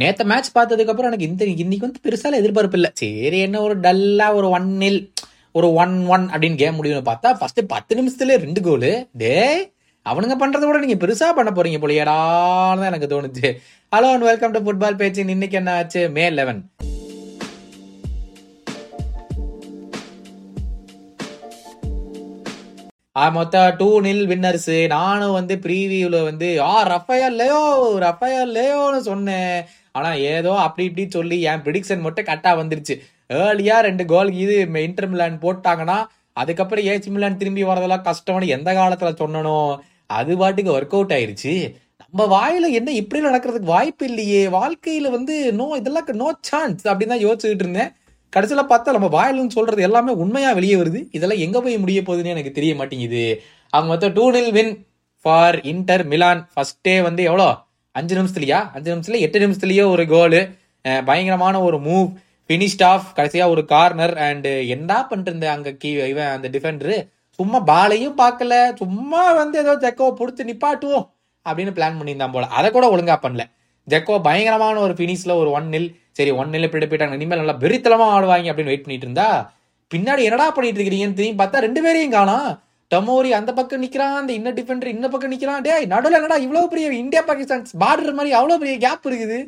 நேற்று மேட்ச் பார்த்ததுக்கப்புறம் எனக்கு இந்த இன்னைக்கு வந்து பெருசால எதிர்பார்ப்பு இல்லை. சரி என்ன ஒரு டல்லா ஒரு ஒன் நில் ஒரு ஒன் ஒன் அப்படின்னு கேம் முடியும்னு பார்த்தா ஃபர்ஸ்ட் பத்து நிமிஷத்துல ரெண்டு கோலு டே அவனுங்க பண்றதை விட நீங்க பெருசா பண்ண போறீங்க போலியடான்னு தான் எனக்கு தோணுச்சு. Hello and welcome to football பேச்சு இன்னைக்கு என்ன ஆச்சு? மே லெவன் மொத்தம் டூ நில் வின்னர்ஸ் நானும் வந்து ப்ரீவியூல வந்து ஆ ரஃபயல் லேயோ ரஃபயல் லேயோன்னு சொன்னேன். ஆனா ஏதோ அப்படி இப்படி சொல்லி என் ப்ரிடிக்ஷன் மட்டும் கரெக்டாக வந்துருச்சு. ஏர்லியா ரெண்டு கோல் இது இன்டர் மிலான் போட்டாங்கன்னா அதுக்கப்புறம் ஏசி மிலான் திரும்பி வரதெல்லாம் கஷ்டம்னு எந்த காலத்துல சொன்னனோ அது பாட்டுக்கு ஒர்க் அவுட் ஆயிருச்சு. நம்ம வாயில என்ன இப்படி நடக்கிறதுக்கு வாய்ப்பு இல்லையே. வாழ்க்கையில வந்து நோ இதெல்லாம் நோ சான்ஸ் அப்படின்னு தான் யோசிச்சுக்கிட்டு இருந்தேன். கடைசியில் பார்த்தா நம்ம வாயிலும் சொல்றது எல்லாமே உண்மையா வெளியே வருது. இதெல்லாம் எங்க போய் முடிய போகுதுன்னு எனக்கு தெரிய மாட்டேங்குது. அவங்க மொத்தம் two nil win for Inter Milan ஃபர்ஸ்டே வந்து எவ்வளோ? அஞ்சு நிமிஷத்துலயா? அஞ்சு நிமிஷத்துல எட்டு நிமிஷத்துலயோ ஒரு கோலு பயங்கரமான ஒரு மூவ் பினிஷ்ட் ஆஃப் கடைசியா ஒரு கார்னர் அண்ட் என்ன பண்ணிட்டு அங்க கீ இவன் அந்த டிஃபெண்டரு சும்மா பாலையும் பார்க்கல சும்மா வந்து ஏதோ ஜெக்கோ பிடிச்சி நிப்பாட்டுவோம் அப்படின்னு பிளான் பண்ணியிருந்தான் போல. அதை கூட ஒழுங்கா பண்ணல. ஜெக்கோ பயங்கரமான ஒரு பினிஷ்ல ஒரு ஒன் நில் சரி ஒன் நில் பிடி போயிட்டாங்க இனிமேல் நல்லா வெறித்தலமா ஆடுவாங்க அப்படின்னு வெயிட் பண்ணிட்டு இருந்தா பின்னாடி என்னடா பண்ணிட்டு இருக்கிறீங்கன்னு தெரியும் பார்த்தா ரெண்டு பேரையும் காணும். டமோரி அந்த பக்கம் நிற்கிறான் அந்த இன்ன டிஃபெண்டர் இந்த பக்கம் நிற்கிறான் டே நடுவில் என்னடா இவ்வளோ பெரிய இந்தியா பாகிஸ்தான் பார்டர் மாதிரி அவ்வளோ பெரிய கேப் இருக்குது?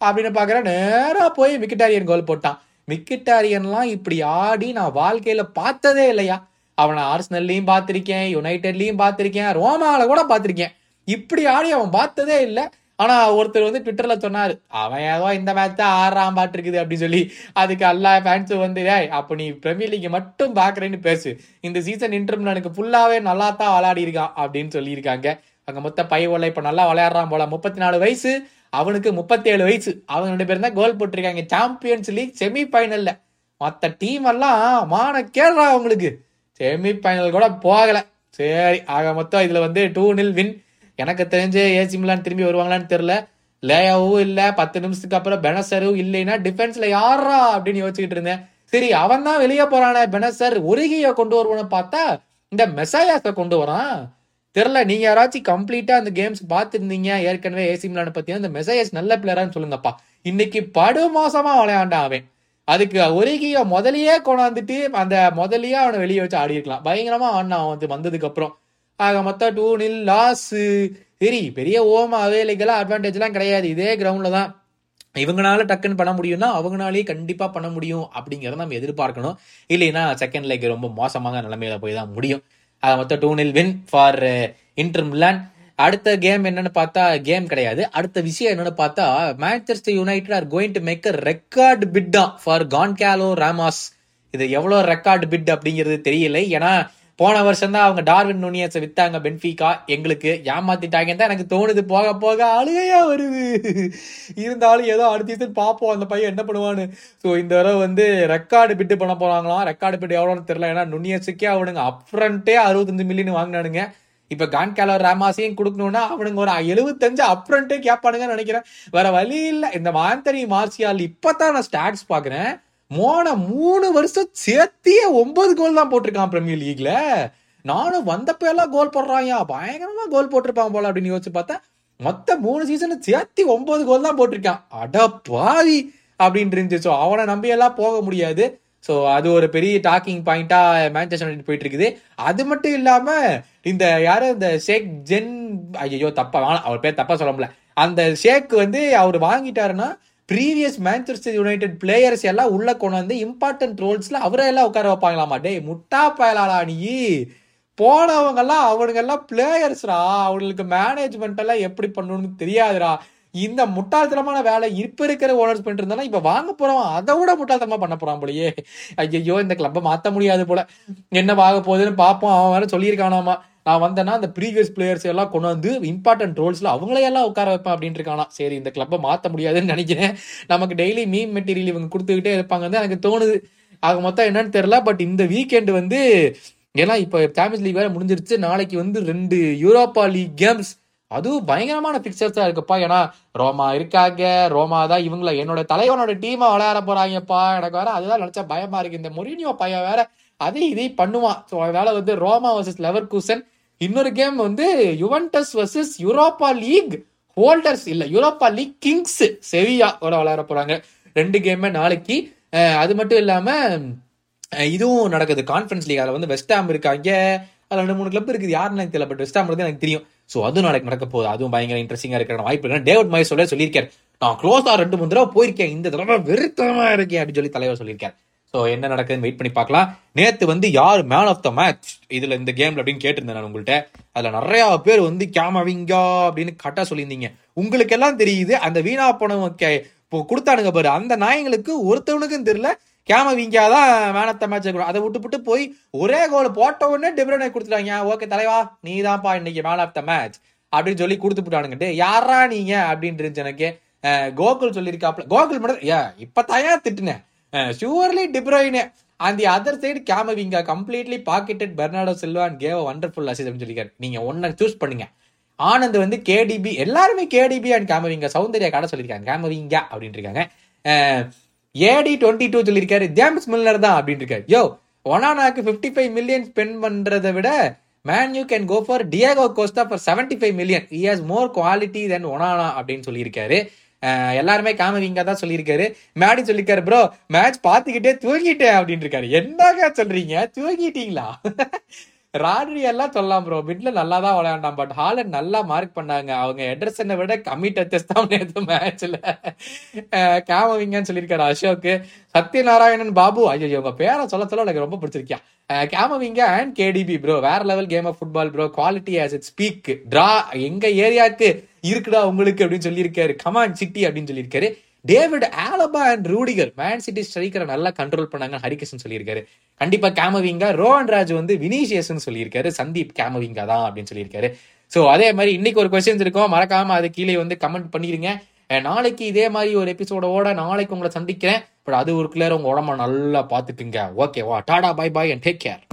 அப்படின்னு பார்க்குற நேராக போய் மிக்கிட்டாரியன் கோல் போட்டான். மிக்கிட்டாரியன்லாம் இப்படி ஆடி நான் வாழ்க்கையில் பார்த்ததே இல்லையா? அவனை ஆர்ஸ்னல்லையும் பார்த்துருக்கேன் யுனைடெட்லையும் பார்த்துருக்கேன் ரோமாவில கூட பார்த்துருக்கேன். இப்படி ஆடி அவன் பார்த்ததே இல்லை. ஆனா ஒருத்தர் வந்து ட்விட்டர்ல சொன்னாரு அவன் ஏதோ இந்த மேட்ச் தான் ஆறாம் பாட்டு இருக்குது அப்படின்னு சொல்லி. அதுக்கு எல்லா ஃபேன்ஸும் வந்து ஏய் அப்ப நீ பிரீமியர் லீக் மட்டும் பாக்குறேன்னு பேசு. இந்த சீசன் இன்டர்மில் எனக்கு ஃபுல்லாவே நல்லா தான் விளையாடி இருக்கான் அப்படின்னு சொல்லியிருக்காங்க. அங்க மொத்த பையோல இப்ப நல்லா விளையாடுறான் போல. முப்பத்தி நாலு வயசு அவனுக்கு முப்பத்தி ஏழு வயசு. அவங்க ரெண்டு பேரும் தான் கோல் போட்டிருக்காங்க. சாம்பியன்ஸ் லீக் செமி ஃபைனல்ல மற்ற டீம் எல்லாம் மான கேடுறா அவங்களுக்கு. செமி ஃபைனல் கூட போகல. சரி ஆக மொத்தம் இதுல வந்து டூ நில் வின் எனக்கு தெரிஞ்சு ஏசி மிலான் திரும்பி வருவாங்களான்னு தெரியல. லேயாவும் இல்ல பத்து நிமிஷத்துக்கு அப்புறம் பெனசரும் இல்லைன்னா டிஃபென்ஸ்ல யாரா அப்படின்னு யோசிச்சுக்கிட்டு இருந்தேன். சரி அவன் தான் வெளியே போறானே பெனசர் உருகிய கொண்டு வருவான்னு பார்த்தா இந்த மெசாயாஸ கொண்டு வரான். தெரியல நீங்க யாராச்சும் கம்ப்ளீட்டா அந்த கேம்ஸ் பார்த்துருந்தீங்க ஏற்கனவே ஏசி மிலான பத்தி அந்த மெசையஸ் நல்ல பிளேயரான்னு சொல்லுங்கப்பா. இன்னைக்கு படு மோசமா விளையாண்டான் அவன். அதுக்கு ஒருகிய முதலியே கொண்டாந்துட்டு அந்த முதலியே அவனை வெளியே வச்சு ஆடி இருக்கலாம் பயங்கரமா ஆடினான் வந்து வந்ததுக்கு அப்புறம். ஆக மொத்தம் டூ நில் லாஸ் சரி பெரிய ஓம அவைலைகளாக அட்வான்டேஜ்லாம் கிடையாது. இதே கிரவுண்டில் தான் இவங்களால டக்குன்னு பண்ண முடியும்னா அவங்களாலேயே கண்டிப்பாக பண்ண முடியும் அப்படிங்கிறத நம்ம எதிர்பார்க்கணும். இல்லைன்னா செகண்ட் லைக் ரொம்ப மோசமான நிலைமையில போய் தான் முடியும். அதை மொத்தம் two nil win for Inter Milan அடுத்த கேம் என்னன்னு பார்த்தா கேம் கிடையாது. அடுத்த விஷயம் என்னன்னு பார்த்தா Manchester United are going to make a record Pitta for Cancelo Ramos இது எவ்வளோ ரெக்கார்டு பிட் அப்படிங்கிறது தெரியல. ஏன்னா போன வருஷம் தான் அவங்க டார்வின் நுனியஸை வித்தாங்க பென்ஃபிகா. எங்களுக்கு ஏமாத்திட்டாங்கன்னு தான் எனக்கு தோணுது. போக போக அழுகையா வருது. இருந்தாலும் ஏதோ அடுத்த சீசன் பார்ப்போம். அந்த பையன் என்ன பண்ணுவான்னு. ஸோ இந்த தடவை வந்து ரெக்கார்டு பிட்டு பண்ண போறாங்களாம். ரெக்கார்டு பிட்டு எவ்வளோன்னு தெரியல. ஏன்னா நுனியஸுக்கே அவனுங்க அப்ரண்ட்டே அறுபத்தஞ்சு மில்லியன் வாங்கினானுங்க. இப்ப கான்கேலோ ராமாசையும் கொடுக்கணும்னா அவனுங்க ஒரு எழுபத்தஞ்சு அப்ரண்ட்டே கேட்பானுங்கன்னு நினைக்கிறேன். வேற வழி இல்லை. இந்த மாந்தரி மார்சியால் இப்பதான் நான் ஸ்டாட்ஸ் பாக்குறேன் மோன மூணு வருஷம் சேர்த்தியே ஒன்பது கோல் தான் போட்டிருக்கான் பிரீமியர் லீக்ல நானும் வந்தப்ப எல்லாம் கோல் போடுறாயா பயங்கரமா கோல் போட்டிருப்பான் போல அப்படின்னு யோசிச்சு பார்த்தேன். மொத்த மூணு சீசன் சேர்த்தி ஒன்பது கோல் தான் போட்டிருக்கான். அட பாவி அப்படின்னு இருந்துச்சு. ஸோ அவனை நம்பி எல்லாம் போக முடியாது. ஸோ அது ஒரு பெரிய டாக்கிங் பாயிண்டா மேன்செஸ்டர் யுனைடெட் போயிட்டு இருக்குது அது மட்டும் இல்லாம இந்த யாரும் இந்த ஷேக் ஜென் ஐயோ தப்பா அவர் பேர் தப்பா சொல்ல முடியல. அந்த ஷேக் வந்து அவர் வாங்கிட்டாருன்னா ப்ரீவியஸ் மேன்செஸ்டர் யுனைடெட் பிளேயர்ஸ் எல்லாம் உள்ள கொண்டு வந்து இம்பார்ட்டன்ட் ரோல்ஸ்ல அவரை எல்லாம் உட்கார வைப்பாங்களாமா? டே முட்டா பயலாளா நீ? போனவங்கெல்லாம் அவனுங்கெல்லாம் அவனுங்க எல்லாம் பிளேயர்ஸ்ரா அவங்களுக்கு மேனேஜ்மெண்ட் எல்லாம் எப்படி பண்ணணும்னு தெரியாதுடா. இந்த முட்டாள்தனமான வேலை இப்ப இருக்கிற ஓனர்ஸ் பண்ணிட்டு இருந்தாலும் இப்ப வாங்க போறோம் அதை விட முட்டாள்தனமா பண்ண போறான் போலயே. ஐயோ இந்த கிளப்பை மாத்த முடியாது போல. என்ன வாங்க போகுதுன்னு பார்ப்போம். அவன் வேற சொல்லியிருக்கானாமா? நான் வந்தேன்னா அந்த ப்ரீவியஸ் பிளேயர்ஸ் எல்லாம் கொண்டு வந்து இம்பார்ட்டன்ட் ரோல்ஸ்ல அவங்களையெல்லாம் உட்கார வைப்பேன் அப்படின்னு இருக்கானா சரி இந்த கிளப்பை மாற்ற முடியாதுன்னு நினைக்கிறேன். நமக்கு டெய்லி மீம் மெட்டீரியல் இவங்க கொடுத்துக்கிட்டே இருப்பாங்க எனக்கு தோணுது. ஆக மொத்தம் என்னன்னு தெரியல பட் இந்த வீக்கெண்ட் வந்து ஏன்னா இப்போ சாம்பியன்ஸ் லீக் வேற முடிஞ்சிருச்சு. நாளைக்கு வந்து ரெண்டு யூரோப்பா லீக் கேம்ஸ் அதுவும் பயங்கரமான பிக்சர்ஸா இருக்குப்பா. ஏன்னா ரோமா இருக்காங்க. ரோமா தான் இவங்கள என்னோட தலைவனோட டீமாக விளையாட போறாங்கப்பா. எனக்கு வேற அதுதான் நினைச்சா பயமா இருக்கு. இந்த மொரினியோ பையன் வேற அதே இதை பண்ணுவான். ஸோ அதனால வந்து ரோமா வர்சஸ் லெவர் கூசன் இன்னொரு கேம் வந்து Juventus versus Europa League holders இல்ல யூரோப்பா லீக் கிங்ஸ் செவியா விளையாட போறாங்க. ரெண்டு கேமே நாளைக்கு. அது மட்டும் இல்லாம இதுவும் நடக்குது. கான்ஃபரன்ஸ் லீக் அதில் வந்து வெஸ்டாம் இருக்காங்க. அதில் ரெண்டு மூணு கிளப் இருக்குது. யாருன்னு எனக்கு தெரியல பட் வெஸ்டாம் வந்து எனக்கு தெரியும். ஸோ அதுவும் நாளைக்கு நடக்க போகுது. அதுவும் பயங்கர இன்ட்ரெஸ்டிங்காக இருக்கிற வாய்ப்பு இருக்கு டேவிட் மைஸ் சொல்ல சொல்லியிருக்காரு. நான் க்ளோஸாக ரெண்டு மூணு தடவை போயிருக்கேன். இந்த தடவை வெறுத்தமாக இருக்கேன் அப்படின்னு சொல்லி தலைவர் சொல்லியிருக்காரு. ஸோ என்ன நடக்குதுன்னு வெயிட் பண்ணி பார்க்கலாம். நேற்று வந்து யார் மேன் ஆஃப் த மேட்ச் இதில் இந்த கேம்ல அப்படின்னு கேட்டிருந்தேன் நான் உங்கள்கிட்ட அதில் நிறையா பேர் வந்து கேமவிங்கா அப்படின்னு கரெக்டாக சொல்லியிருந்தீங்க. உங்களுக்கு எல்லாம் தெரியுது அந்த வீணா போனவங்க கே- இப்போ கொடுத்தானுங்க பாரு. அந்த நாயங்களுக்கு ஒருத்தவனுக்கும் தெரியல கேமவிங்கா தான் மேன் ஆஃப் த மேட்ச் அதை விட்டு விட்டு போய் ஒரே கோல் போட்ட உடனே டெபிரோனை கொடுத்துட்டாங்க. ஓகே தலைவா நீ தான்ப்பா இன்னைக்கு மேன் ஆஃப் த மேட்ச் அப்படின்னு சொல்லி கொடுத்து விட்டானுங்கட்டு யாரா நீங்க? அப்படின்னு இருந்துச்சு எனக்கு. கோகுல் சொல்லியிருக்காப்ல. கோகுல் மட்டும் ஏ இப்போ தயா திட்டுனேன்? ஷூர்லி டிப்ரோயினே அந்த other side Camavinga completely pocketed Bernardo Silva and gave wonderful assist அப்படின்னு சொல்லியிருக்காரு. நீங்க ஒன்ன சூஸ் பண்ணுங்க. ஆனந்த் வந்து கேடிபி எல்லாருமே கேடிபி அண்ட் கேமவிங்கா சௌந்தர்யா கடை சொல்லியிருக்காங்க. கேமவிங்கா அப்படின்னு இருக்காங்க. ஏடி டுவெண்ட்டி டூ சொல்லியிருக்காரு. ஜேம்ஸ் மில்லர் தான் அப்படின்னு இருக்காரு. யோ ஒனானாக்கு ஃபிஃப்டி ஃபைவ் மில்லியன் ஸ்பெண்ட் பண்றதை விட Man U can go for Diego Costa for seventy five million he has more quality than Onana அப்படின்னு சொல்லியிருக்காரு. எல்லாருமே காமவிங்கா தான் சொல்லியிருக்காரு. மேடி சொல்லியிருக்காரு ப்ரோ மேட்ச் பார்த்துக்கிட்டே தூங்கிட்டேன் அப்படின்னு இருக்காரு என்னங்க சொல்றீங்க? தூங்கிட்டீங்களா? ராட்ரி எல்லாம் சொல்லலாம் ப்ரோ மிட்ல நல்லா தான் விளையாண்டான் பட் ஹாலண்ட் நல்லா மார்க் பண்ணாங்க. அவங்க எட்ரஸனை விட கம்மி டச்சஸ் தான் நேற்று மேட்ச்ல கேமவிங்கன்னு சொல்லியிருக்காரு அசோக் சத்யநாராயணன் பாபு ஐயோ இவங்க பேரை சொல்ல சொல்ல எனக்கு ரொம்ப பிடிச்சிருக்கியா? கேமவிங்க அண்ட் கேடிபி ப்ரோ வேற level game of football bro quality as it speak draw எங்க ஏரியாக்கு இருக்குடா உங்களுக்கு அப்படின்னு சொல்லியிருக்காரு. கமான் சிட்டி அப்படின்னு சொல்லியிருக்காரு. David Alaba and Rudiger Man City ஸ்ட்ரைக்கரை நல்லா கண்ட்ரோல் பண்ணாங்க ஹரிகிருஷ்ணன் சொல்லியிருக்காரு. கண்டிப்பா கேமவிங்கா ரோஹன் ராஜ் வந்து வினிஷியஸ்னு சொல்லியிருக்காரு. சந்தீப் கேமவிங்கா தான் அப்படின்னு சொல்லியிருக்காரு. ஸோ அதே மாதிரி இன்னைக்கு ஒரு கொஸ்டின்ஸ் இருக்கும். மறக்காம அது கீழே வந்து கமெண்ட் பண்ணிருங்க. நாளைக்கு இதே மாதிரி ஒரு எபிசோடோட நாளைக்கு உங்களை சந்திக்கிறேன். பட் அது ஒரு கிளியர் உங்க உடம்ப நல்லா பாத்துக்குங்க ஓகேவா Tata bye bye and take care